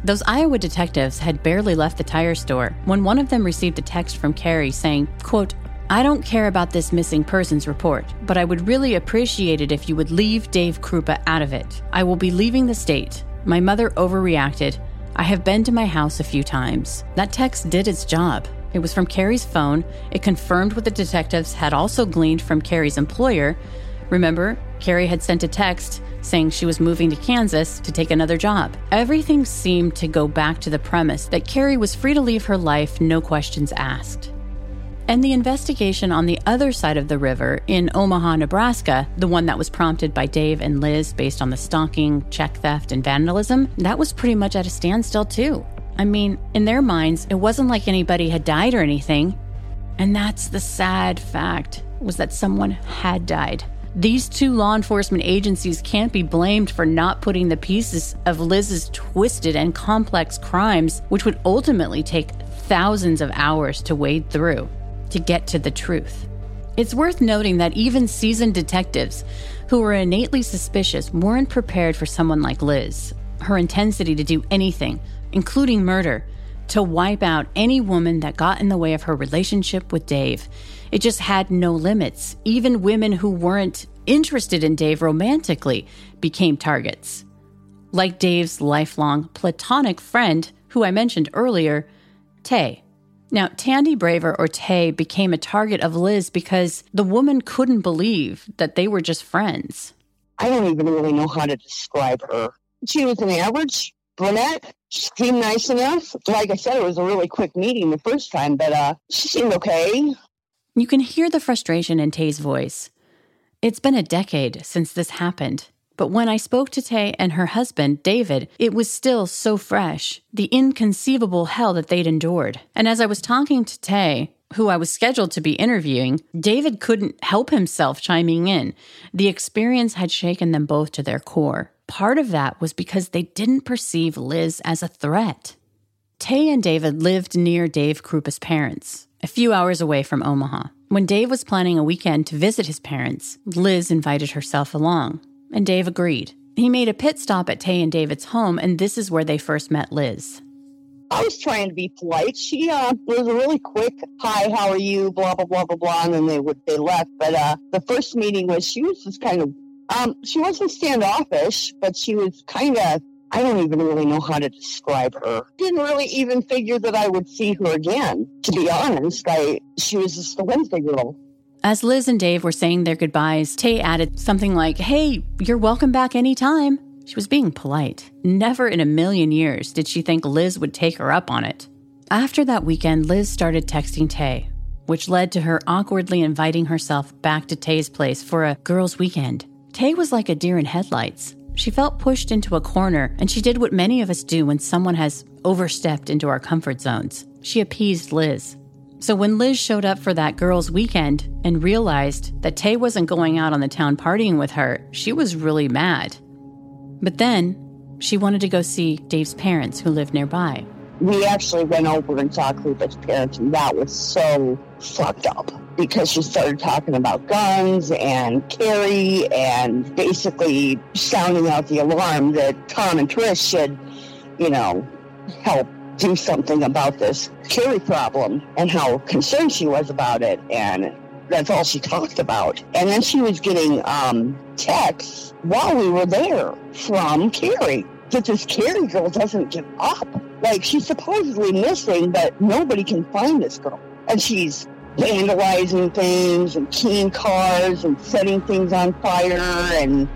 Those Iowa detectives had barely left the tire store when one of them received a text from Carrie saying, quote, I don't care about this missing persons report, but I would really appreciate it if you would leave Dave Kroupa out of it. I will be leaving the state. My mother overreacted. I have been to my house a few times. That text did its job. It was from Carrie's phone. It confirmed what the detectives had also gleaned from Carrie's employer. Remember, Carrie had sent a text saying she was moving to Kansas to take another job. Everything seemed to go back to the premise that Carrie was free to leave her life, no questions asked. And the investigation on the other side of the river in Omaha, Nebraska, the one that was prompted by Dave and Liz based on the stalking, check theft, and vandalism, that was pretty much at a standstill too. I mean, in their minds, it wasn't like anybody had died or anything. And that's the sad fact was that someone had died. These two law enforcement agencies can't be blamed for not putting the pieces of Liz's twisted and complex crimes, which would ultimately take thousands of hours to wade through to get to the truth. It's worth noting that even seasoned detectives who were innately suspicious weren't prepared for someone like Liz. Her intensity to do anything, including murder, to wipe out any woman that got in the way of her relationship with Dave. It just had no limits. Even women who weren't interested in Dave romantically became targets. Like Dave's lifelong platonic friend, who I mentioned earlier, Tay. Now, Tandy Braver or Tay became a target of Liz because the woman couldn't believe that they were just friends. I don't even really know how to describe her. She was an average She seemed nice enough. Like I said, it was a really quick meeting the first time, but uh, she seemed okay. You can hear the frustration in Tay's voice. It's been a decade since this happened, but when I spoke to Tay and her husband, David, it was still so fresh, the inconceivable hell that they'd endured. And as I was talking to Tay, who I was scheduled to be interviewing, David couldn't help himself chiming in. The experience had shaken them both to their core. Part of that was because they didn't perceive Liz as a threat. Tay and David lived near Dave Kroupa's parents, a few hours away from Omaha. When Dave was planning a weekend to visit his parents, Liz invited herself along and Dave agreed. He made a pit stop at Tay and David's home, and this is where they first met Liz. I was trying to be polite. She uh, was a really quick, "Hi, how are you?" Blah blah blah blah blah, and then they would they left. But uh, the first meeting was she was just kind of, um, she wasn't standoffish, but she was kind of. I don't even really know how to describe her. Didn't really even figure that I would see her again. To be honest, I she was just a Wednesday girl. As Liz and Dave were saying their goodbyes, Tay added something like, Hey, you're welcome back anytime. She was being polite. Never in a million years did she think Liz would take her up on it. After that weekend, Liz started texting Tay, which led to her awkwardly inviting herself back to Tay's place for a girls' weekend. Tay was like a deer in headlights. She felt pushed into a corner, and she did what many of us do when someone has overstepped into our comfort zones. She appeased Liz. So when Liz showed up for that girls' weekend and realized that Tay wasn't going out on the town partying with her, she was really mad. But then she wanted to go see Dave's parents who lived nearby. We actually went over and saw Kroupa's parents, and that was so fucked up because she started talking about guns and Carrie and basically sounding out the alarm that Tom and Trish should, you know, help do something about this Carrie problem and how concerned she was about it. And that's all she talked about. And then she was getting um, texts while we were there from Carrie that this Carrie girl doesn't give up. Like she's supposedly missing, but nobody can find this girl. And she's vandalizing things and keying cars and setting things on fire and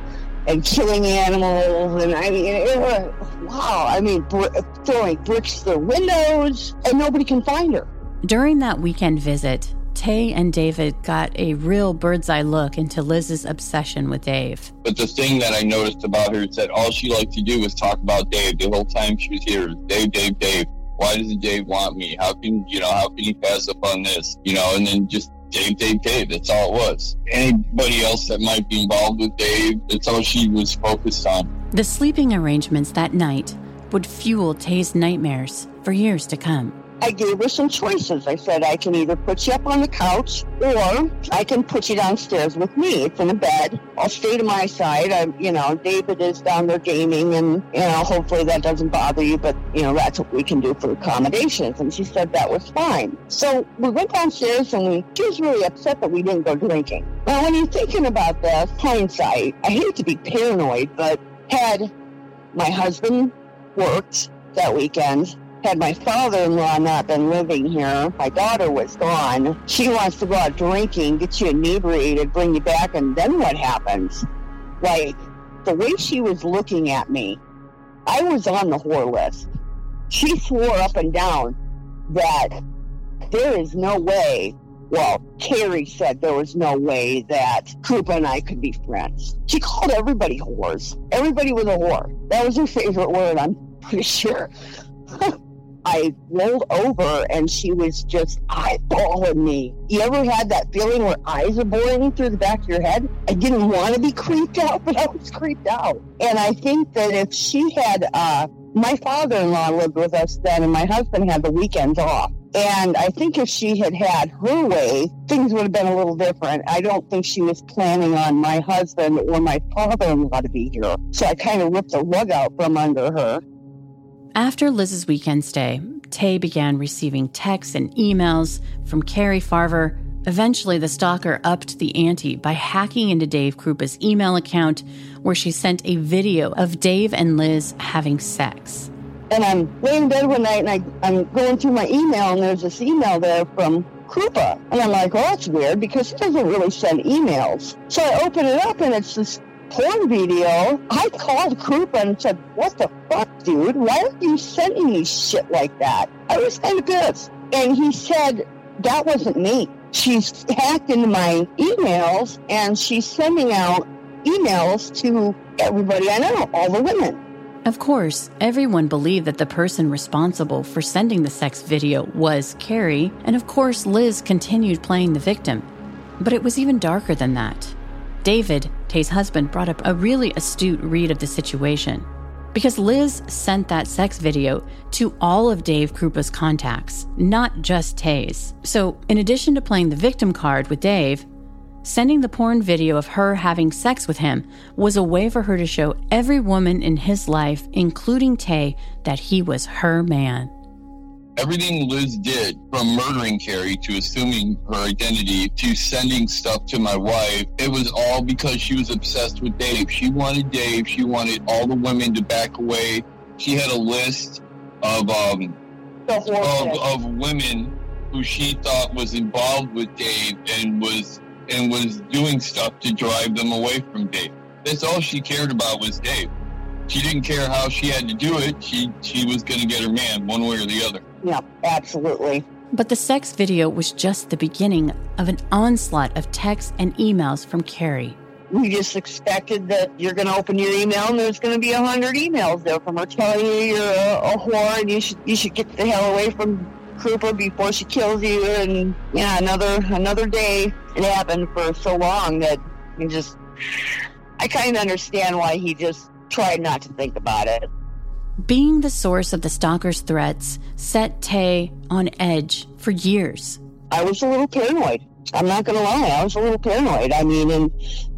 and killing animals. And I mean, it was, wow. I mean, br- throwing bricks through windows, and nobody can find her. During that weekend visit, Tay and David got a real bird's eye look into Liz's obsession with Dave. But the thing that I noticed about her is that all she liked to do was talk about Dave the whole time she was here. Dave, Dave, Dave. Why does Dave want me? How can you know? How can he pass up on this? You know, and then just Dave, Dave, Dave. That's all it was. Anybody else that might be involved with Dave, that's all she was focused on. The sleeping arrangements that night would fuel Tay's nightmares for years to come. I gave her some choices. I said, I can either put you up on the couch or I can put you downstairs with me. It's in a bed. I'll stay to my side. I, you know, David is down there gaming and, you know, hopefully that doesn't bother you, but, you know, that's what we can do for accommodations. And she said that was fine. So we went downstairs and we, she was really upset that we didn't go drinking. Now, when you're thinking about this, hindsight, I hate to be paranoid, but had my husband worked that weekend, had my father-in-law not been living here, my daughter was gone. She wants to go out drinking, get you inebriated, bring you back, and then what happens? Like, the way she was looking at me, I was on the whore list. She swore up and down that there is no way, well, Carrie said there was no way that Kroupa and I could be friends. She called everybody whores. Everybody was a whore. That was her favorite word, I'm pretty sure. I rolled over and she was just eyeballing me. You ever had that feeling where eyes are boring through the back of your head? I didn't want to be creeped out, but I was creeped out. And I think that if she had, uh, my father in law lived with us then, and my husband had the weekends off. And I think if she had had her way, things would have been a little different. I don't think she was planning on my husband or my father in law to be here. So I kind of ripped the rug out from under her. After Liz's weekend stay, Tay began receiving texts and emails from Carrie Farver. Eventually, the stalker upped the ante by hacking into Dave Kroupa's email account, where she sent a video of Dave and Liz having sex. And I'm laying in bed one night and I, I'm going through my email and there's this email there from Kroupa. And I'm like, oh, that's weird because he doesn't really send emails. So I open it up and it's this porn video. I called Kroupa and said, what the fuck, dude? Why are you sending me shit like that? I was kind of pissed. And he said, that wasn't me. She's hacked into my emails and she's sending out emails to everybody I know, all the women. Of course, everyone believed that the person responsible for sending the sex video was Carrie, and of course, Liz continued playing the victim. But it was even darker than that. David, Tay's husband, brought up a really astute read of the situation. Because Liz sent that sex video to all of Dave Kroupa's contacts, not just Tay's. So, in addition to playing the victim card with Dave, Sending the porn video of her having sex with him was a way for her to show every woman in his life, including Tay, that he was her man. Everything Liz did, from murdering Carrie to assuming her identity to sending stuff to my wife, it was all because she was obsessed with Dave. She wanted Dave. She wanted all the women to back away. She had a list of um, of, of women who she thought was involved with Dave and was and was doing stuff to drive them away from Dave. That's all she cared about was Dave. She didn't care how she had to do it. She she was going to get her man one way or the other. Yeah, absolutely. But the sex video was just the beginning of an onslaught of texts and emails from Carrie. We just expected that you're going to open your email and there's going to be a hundred emails there from her telling you you're a, a whore and you should you should get the hell away from Kroupa before she kills you, and yeah, another another day. It happened for so long that you just. I kind of understand why he just tried not to think about it. Being the source of the stalker's threats set Tay on edge for years. I was a little paranoid. I'm not going to lie, I was a little paranoid. I mean, and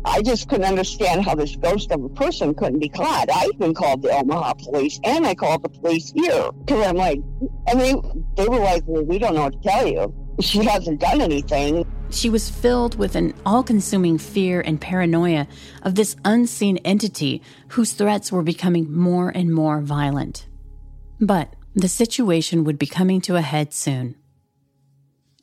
I just couldn't understand how this ghost of a person couldn't be caught. I even called the Omaha police and I called the police here because I'm like, I mean, they were like, well, we don't know what to tell you. She hasn't done anything. She was filled with an all consuming fear and paranoia of this unseen entity whose threats were becoming more and more violent. But the situation would be coming to a head soon.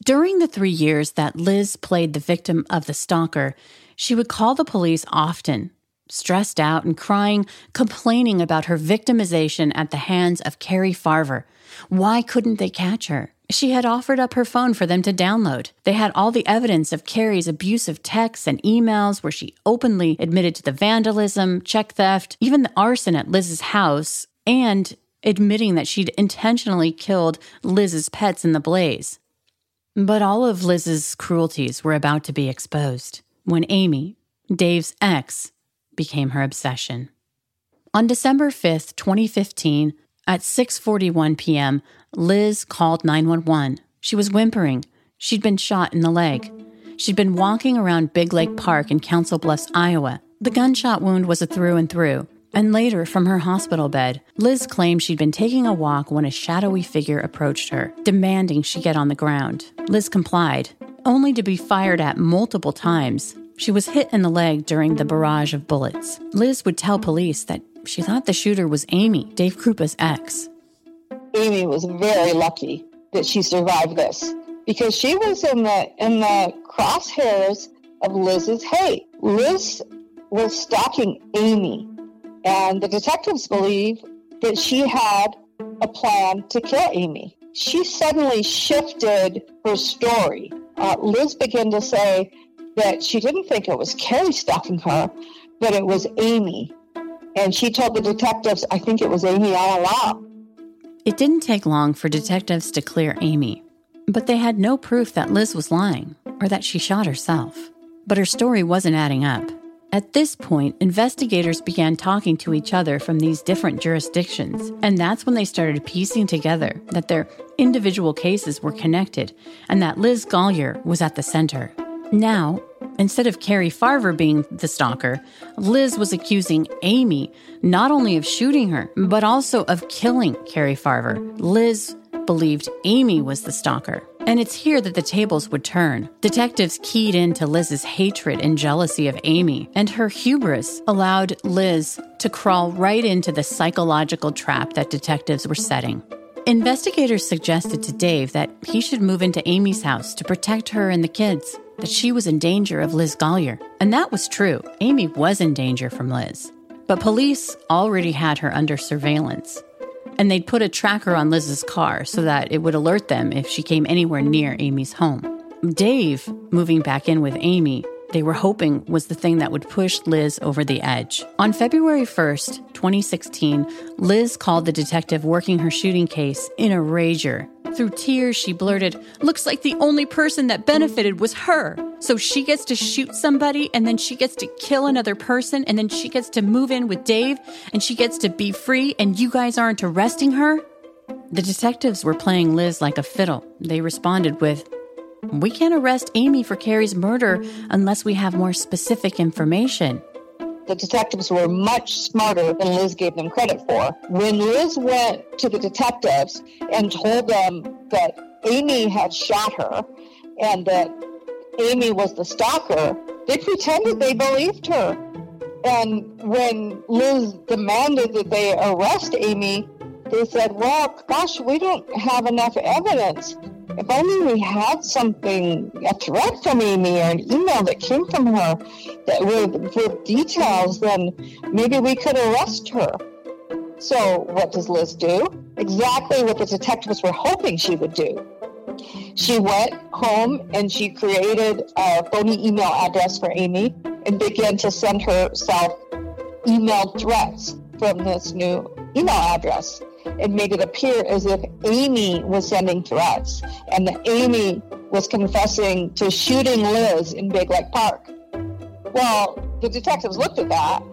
During the three years that Liz played the victim of the stalker, she would call the police often, stressed out and crying, complaining about her victimization at the hands of Carrie Farver. Why couldn't they catch her? She had offered up her phone for them to download. They had all the evidence of Carrie's abusive texts and emails where she openly admitted to the vandalism, check theft, even the arson at Liz's house, and admitting that she'd intentionally killed Liz's pets in the blaze. But all of Liz's cruelties were about to be exposed when Amy, Dave's ex, became her obsession. On December 5th, 2015, at 6:41 p.m., Liz called 911. She was whimpering. She'd been shot in the leg. She'd been walking around Big Lake Park in Council Bluffs, Iowa. The gunshot wound was a through and through. And later, from her hospital bed, Liz claimed she'd been taking a walk when a shadowy figure approached her, demanding she get on the ground. Liz complied, only to be fired at multiple times. She was hit in the leg during the barrage of bullets. Liz would tell police that she thought the shooter was Amy, Dave Kroupa's ex. Amy was very lucky that she survived this because she was in the in the crosshairs of Liz's hate. Liz was stalking Amy and the detectives believe that she had a plan to kill Amy. She suddenly shifted her story. Uh, Liz began to say that she didn't think it was Carrie stalking her, but it was Amy. And she told the detectives, I think it was Amy all along. It didn't take long for detectives to clear Amy, but they had no proof that Liz was lying or that she shot herself. But her story wasn't adding up. At this point, investigators began talking to each other from these different jurisdictions, and that's when they started piecing together that their individual cases were connected and that Liz Golyar was at the center. Now, instead of Carrie Farver being the stalker, Liz was accusing Amy not only of shooting her, but also of killing Carrie Farver. Liz believed Amy was the stalker. And it's here that the tables would turn. Detectives keyed into Liz's hatred and jealousy of Amy, and her hubris allowed Liz to crawl right into the psychological trap that detectives were setting. Investigators suggested to Dave that he should move into Amy's house to protect her and the kids, that she was in danger of Liz Golyar. And that was true. Amy was in danger from Liz. But police already had her under surveillance and they'd put a tracker on Liz's car so that it would alert them if she came anywhere near Amy's home. Dave, moving back in with Amy, they were hoping was the thing that would push Liz over the edge. On February 1st, 2016, Liz called the detective working her shooting case in a rager through tears, she blurted, Looks like the only person that benefited was her. So she gets to shoot somebody, and then she gets to kill another person, and then she gets to move in with Dave, and she gets to be free, and you guys aren't arresting her? The detectives were playing Liz like a fiddle. They responded with, We can't arrest Amy for Carrie's murder unless we have more specific information the detectives were much smarter than Liz gave them credit for. When Liz went to the detectives and told them that Amy had shot her and that Amy was the stalker, they pretended they believed her. And when Liz demanded that they arrest Amy, they said, Well, gosh, we don't have enough evidence. If only we had something, a threat from Amy or an email that came from her that with, with details, then maybe we could arrest her. So, what does Liz do? Exactly what the detectives were hoping she would do. She went home and she created a phony email address for Amy and began to send herself email threats from this new email address it made it appear as if Amy was sending threats and that Amy was confessing to shooting Liz in Big Lake Park. Well, the detectives looked at that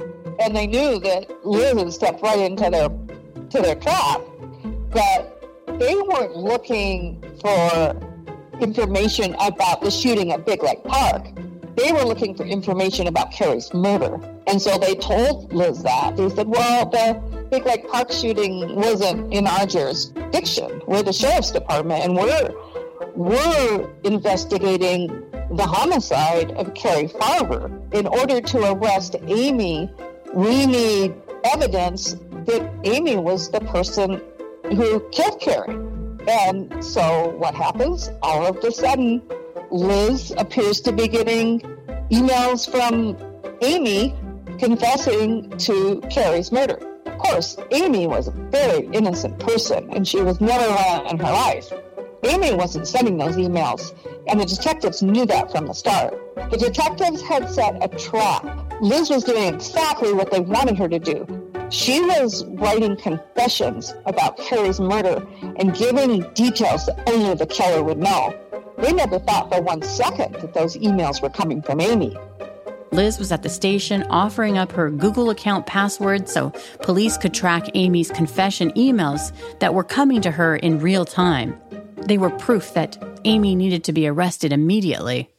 and they knew that Liz had stepped right into their to their trap, but they weren't looking for information about the shooting at Big Lake Park. They were looking for information about Carrie's murder. And so they told Liz that. They said, well, the Big Lake Park shooting wasn't in our jurisdiction. We're the sheriff's department, and we're we're investigating the homicide of Carrie Farver. In order to arrest Amy, we need evidence that Amy was the person who killed Carrie. And so what happens? All of a sudden, Liz appears to be getting emails from Amy confessing to Carrie's murder Of course, Amy was a very innocent person and she was never wrong in her life. Amy wasn't sending those emails, and the detectives knew that from the start. The detectives had set a trap. Liz was doing exactly what they wanted her to do. She was writing confessions about Carrie's murder and giving details that only the killer would know. They never thought for one second that those emails were coming from Amy. Liz was at the station offering up her Google account password so police could track Amy's confession emails that were coming to her in real time. They were proof that Amy needed to be arrested immediately.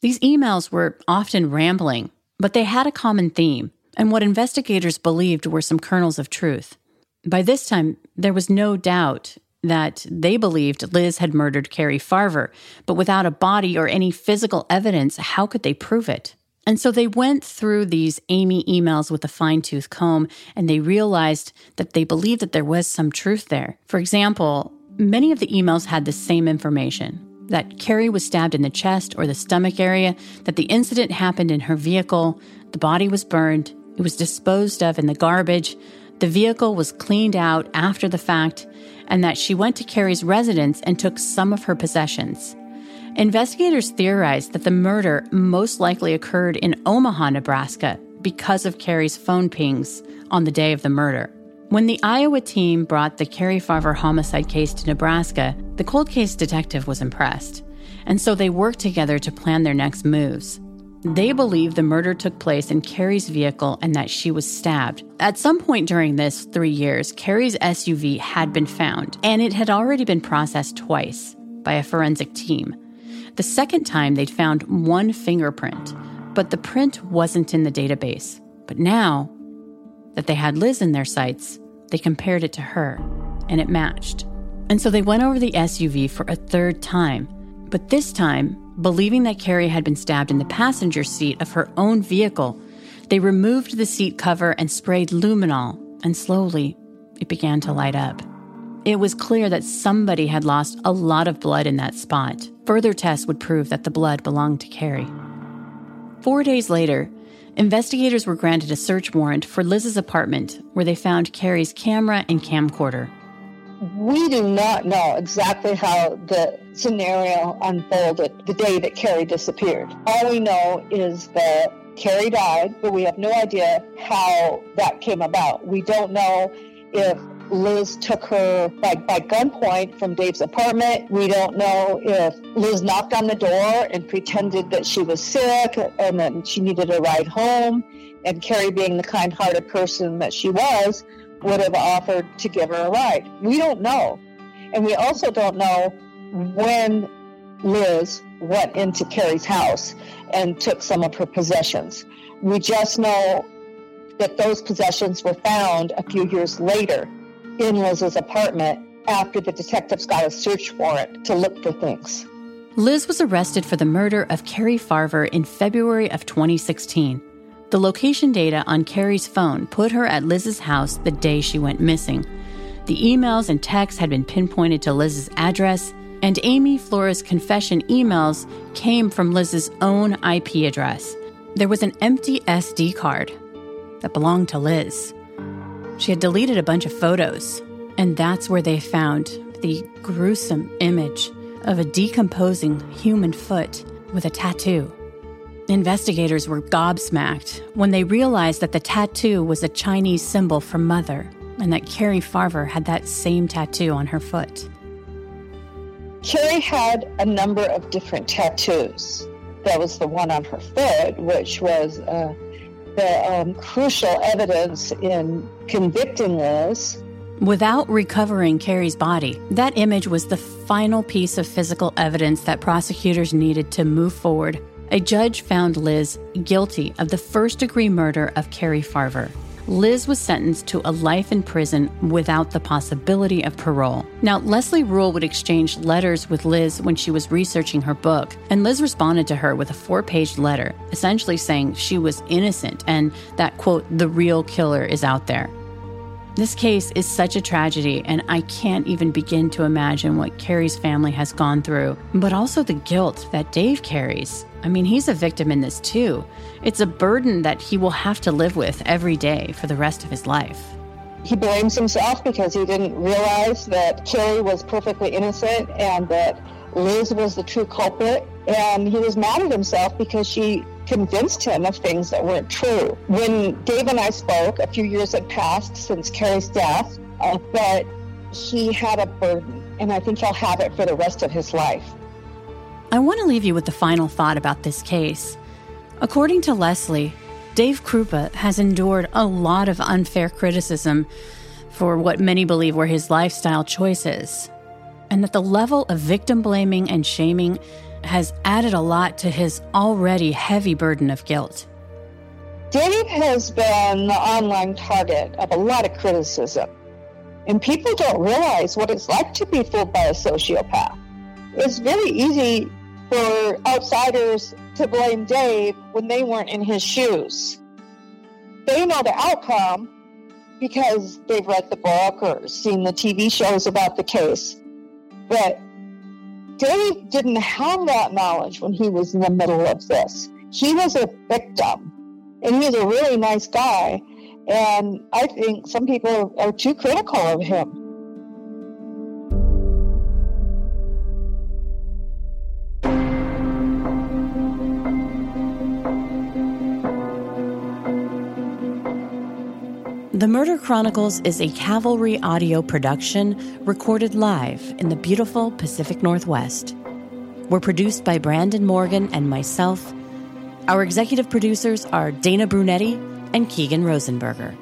These emails were often rambling, but they had a common theme and what investigators believed were some kernels of truth. By this time, there was no doubt that they believed Liz had murdered Carrie Farver, but without a body or any physical evidence, how could they prove it? And so they went through these Amy emails with a fine tooth comb and they realized that they believed that there was some truth there. For example, many of the emails had the same information that Carrie was stabbed in the chest or the stomach area, that the incident happened in her vehicle, the body was burned, it was disposed of in the garbage, the vehicle was cleaned out after the fact, and that she went to Carrie's residence and took some of her possessions. Investigators theorized that the murder most likely occurred in Omaha, Nebraska, because of Carrie's phone pings on the day of the murder. When the Iowa team brought the Carrie Farver homicide case to Nebraska, the cold case detective was impressed. And so they worked together to plan their next moves. They believe the murder took place in Carrie's vehicle and that she was stabbed. At some point during this three years, Carrie's SUV had been found, and it had already been processed twice by a forensic team. The second time, they'd found one fingerprint, but the print wasn't in the database. But now that they had Liz in their sights, they compared it to her, and it matched. And so they went over the SUV for a third time, but this time Believing that Carrie had been stabbed in the passenger seat of her own vehicle, they removed the seat cover and sprayed luminol, and slowly it began to light up. It was clear that somebody had lost a lot of blood in that spot. Further tests would prove that the blood belonged to Carrie. Four days later, investigators were granted a search warrant for Liz's apartment where they found Carrie's camera and camcorder we do not know exactly how the scenario unfolded the day that Carrie disappeared. All we know is that Carrie died, but we have no idea how that came about. We don't know if Liz took her by, by gunpoint from Dave's apartment. We don't know if Liz knocked on the door and pretended that she was sick and then she needed a ride home. And Carrie, being the kind hearted person that she was, would have offered to give her a ride. We don't know. And we also don't know when Liz went into Carrie's house and took some of her possessions. We just know that those possessions were found a few years later in Liz's apartment after the detectives got a search warrant to look for things. Liz was arrested for the murder of Carrie Farver in February of 2016. The location data on Carrie's phone put her at Liz's house the day she went missing. The emails and texts had been pinpointed to Liz's address, and Amy Flores' confession emails came from Liz's own IP address. There was an empty SD card that belonged to Liz. She had deleted a bunch of photos, and that's where they found the gruesome image of a decomposing human foot with a tattoo. Investigators were gobsmacked when they realized that the tattoo was a Chinese symbol for mother and that Carrie Farver had that same tattoo on her foot. Carrie had a number of different tattoos. That was the one on her foot, which was uh, the um, crucial evidence in convicting Liz. Without recovering Carrie's body, that image was the final piece of physical evidence that prosecutors needed to move forward a judge found Liz guilty of the first degree murder of Carrie Farver. Liz was sentenced to a life in prison without the possibility of parole. Now, Leslie Rule would exchange letters with Liz when she was researching her book, and Liz responded to her with a four page letter, essentially saying she was innocent and that, quote, the real killer is out there. This case is such a tragedy, and I can't even begin to imagine what Carrie's family has gone through, but also the guilt that Dave carries. I mean, he's a victim in this too. It's a burden that he will have to live with every day for the rest of his life. He blames himself because he didn't realize that Carrie was perfectly innocent and that Liz was the true culprit. And he was mad at himself because she convinced him of things that weren't true. When Dave and I spoke, a few years had passed since Carrie's death, uh, but he had a burden, and I think he'll have it for the rest of his life. I want to leave you with the final thought about this case. According to Leslie, Dave Kroupa has endured a lot of unfair criticism for what many believe were his lifestyle choices, and that the level of victim blaming and shaming has added a lot to his already heavy burden of guilt. Dave has been the online target of a lot of criticism, and people don't realize what it's like to be fooled by a sociopath. It's very easy for outsiders to blame Dave when they weren't in his shoes. They know the outcome because they've read the book or seen the TV shows about the case. But Dave didn't have that knowledge when he was in the middle of this. He was a victim, and he's a really nice guy. And I think some people are too critical of him. The Murder Chronicles is a Cavalry audio production recorded live in the beautiful Pacific Northwest. We're produced by Brandon Morgan and myself. Our executive producers are Dana Brunetti and Keegan Rosenberger.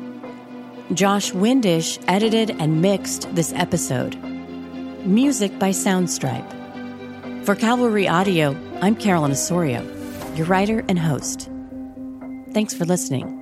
Josh Windish edited and mixed this episode. Music by Soundstripe. For Cavalry Audio, I'm Carolyn Osorio, your writer and host. Thanks for listening.